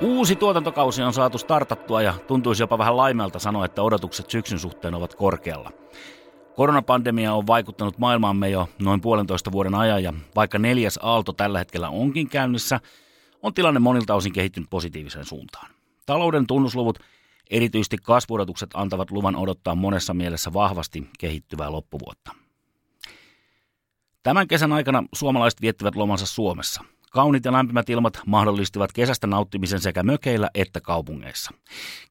Uusi tuotantokausi on saatu startattua ja tuntuisi jopa vähän laimelta sanoa, että odotukset syksyn suhteen ovat korkealla. Koronapandemia on vaikuttanut maailmaamme jo noin puolentoista vuoden ajan ja vaikka neljäs aalto tällä hetkellä onkin käynnissä, on tilanne monilta osin kehittynyt positiiviseen suuntaan. Talouden tunnusluvut, erityisesti kasvuodotukset antavat luvan odottaa monessa mielessä vahvasti kehittyvää loppuvuotta. Tämän kesän aikana suomalaiset viettivät lomansa Suomessa – Kaunit ja lämpimät ilmat mahdollistivat kesästä nauttimisen sekä mökeillä että kaupungeissa.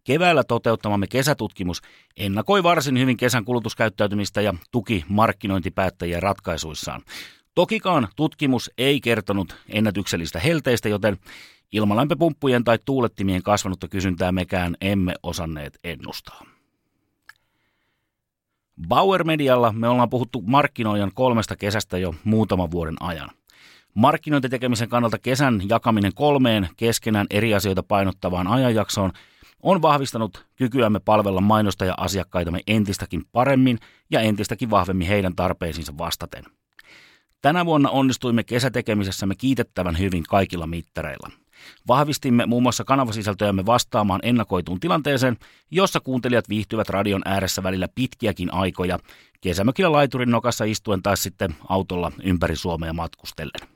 Keväällä toteuttamamme kesätutkimus ennakoi varsin hyvin kesän kulutuskäyttäytymistä ja tuki markkinointipäättäjien ratkaisuissaan. Tokikaan tutkimus ei kertonut ennätyksellistä helteistä, joten ilmalämpöpumppujen tai tuulettimien kasvanutta kysyntää mekään emme osanneet ennustaa. Bauer Medialla me ollaan puhuttu markkinoijan kolmesta kesästä jo muutaman vuoden ajan – Markkinointitekemisen kannalta kesän jakaminen kolmeen keskenään eri asioita painottavaan ajanjaksoon on vahvistanut kykyämme palvella mainosta ja asiakkaitamme entistäkin paremmin ja entistäkin vahvemmin heidän tarpeisiinsa vastaten. Tänä vuonna onnistuimme kesätekemisessämme kiitettävän hyvin kaikilla mittareilla. Vahvistimme muun muassa kanavasisältöjämme vastaamaan ennakoituun tilanteeseen, jossa kuuntelijat viihtyvät radion ääressä välillä pitkiäkin aikoja, kesämökillä laiturin nokassa istuen tai sitten autolla ympäri Suomea matkustellen.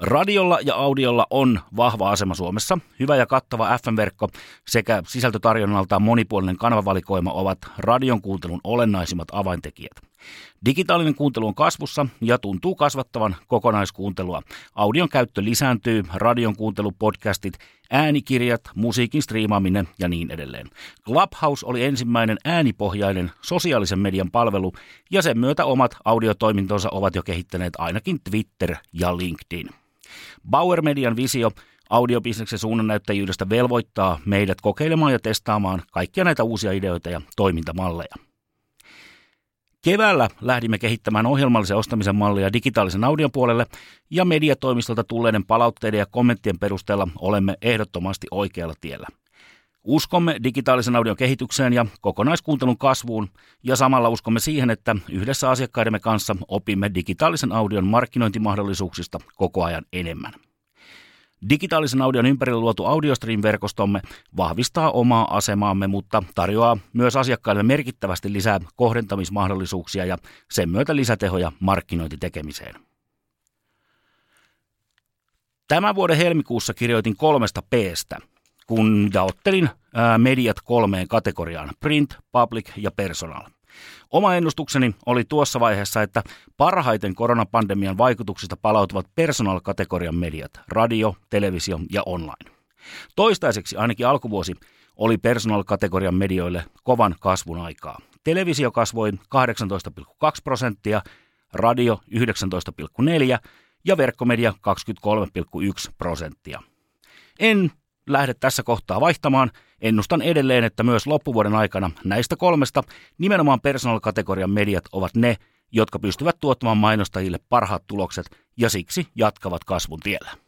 Radiolla ja audiolla on vahva asema Suomessa. Hyvä ja kattava FM-verkko sekä sisältötarjonnaltaan monipuolinen kanavavalikoima ovat radion kuuntelun olennaisimmat avaintekijät. Digitaalinen kuuntelu on kasvussa ja tuntuu kasvattavan kokonaiskuuntelua. Audion käyttö lisääntyy, radion kuuntelu, podcastit, äänikirjat, musiikin striimaaminen ja niin edelleen. Clubhouse oli ensimmäinen äänipohjainen sosiaalisen median palvelu ja sen myötä omat audiotoimintonsa ovat jo kehittäneet ainakin Twitter ja LinkedIn. Bauer Median visio audiobisneksen suunnannäyttäjyydestä velvoittaa meidät kokeilemaan ja testaamaan kaikkia näitä uusia ideoita ja toimintamalleja. Keväällä lähdimme kehittämään ohjelmallisen ostamisen mallia digitaalisen audion puolelle ja mediatoimistolta tulleiden palautteiden ja kommenttien perusteella olemme ehdottomasti oikealla tiellä. Uskomme digitaalisen audion kehitykseen ja kokonaiskuuntelun kasvuun ja samalla uskomme siihen, että yhdessä asiakkaidemme kanssa opimme digitaalisen audion markkinointimahdollisuuksista koko ajan enemmän. Digitaalisen audion ympärillä luotu Audiostream-verkostomme vahvistaa omaa asemaamme, mutta tarjoaa myös asiakkaille merkittävästi lisää kohdentamismahdollisuuksia ja sen myötä lisätehoja markkinointitekemiseen. Tämän vuoden helmikuussa kirjoitin kolmesta Pstä – kun jaottelin mediat kolmeen kategoriaan, print, public ja personal. Oma ennustukseni oli tuossa vaiheessa, että parhaiten koronapandemian vaikutuksista palautuvat personal-kategorian mediat, radio, televisio ja online. Toistaiseksi ainakin alkuvuosi oli personal-kategorian medioille kovan kasvun aikaa. Televisio kasvoi 18,2 prosenttia, radio 19,4 ja verkkomedia 23,1 prosenttia. En lähde tässä kohtaa vaihtamaan. Ennustan edelleen, että myös loppuvuoden aikana näistä kolmesta nimenomaan personal-kategorian mediat ovat ne, jotka pystyvät tuottamaan mainostajille parhaat tulokset ja siksi jatkavat kasvun tiellä.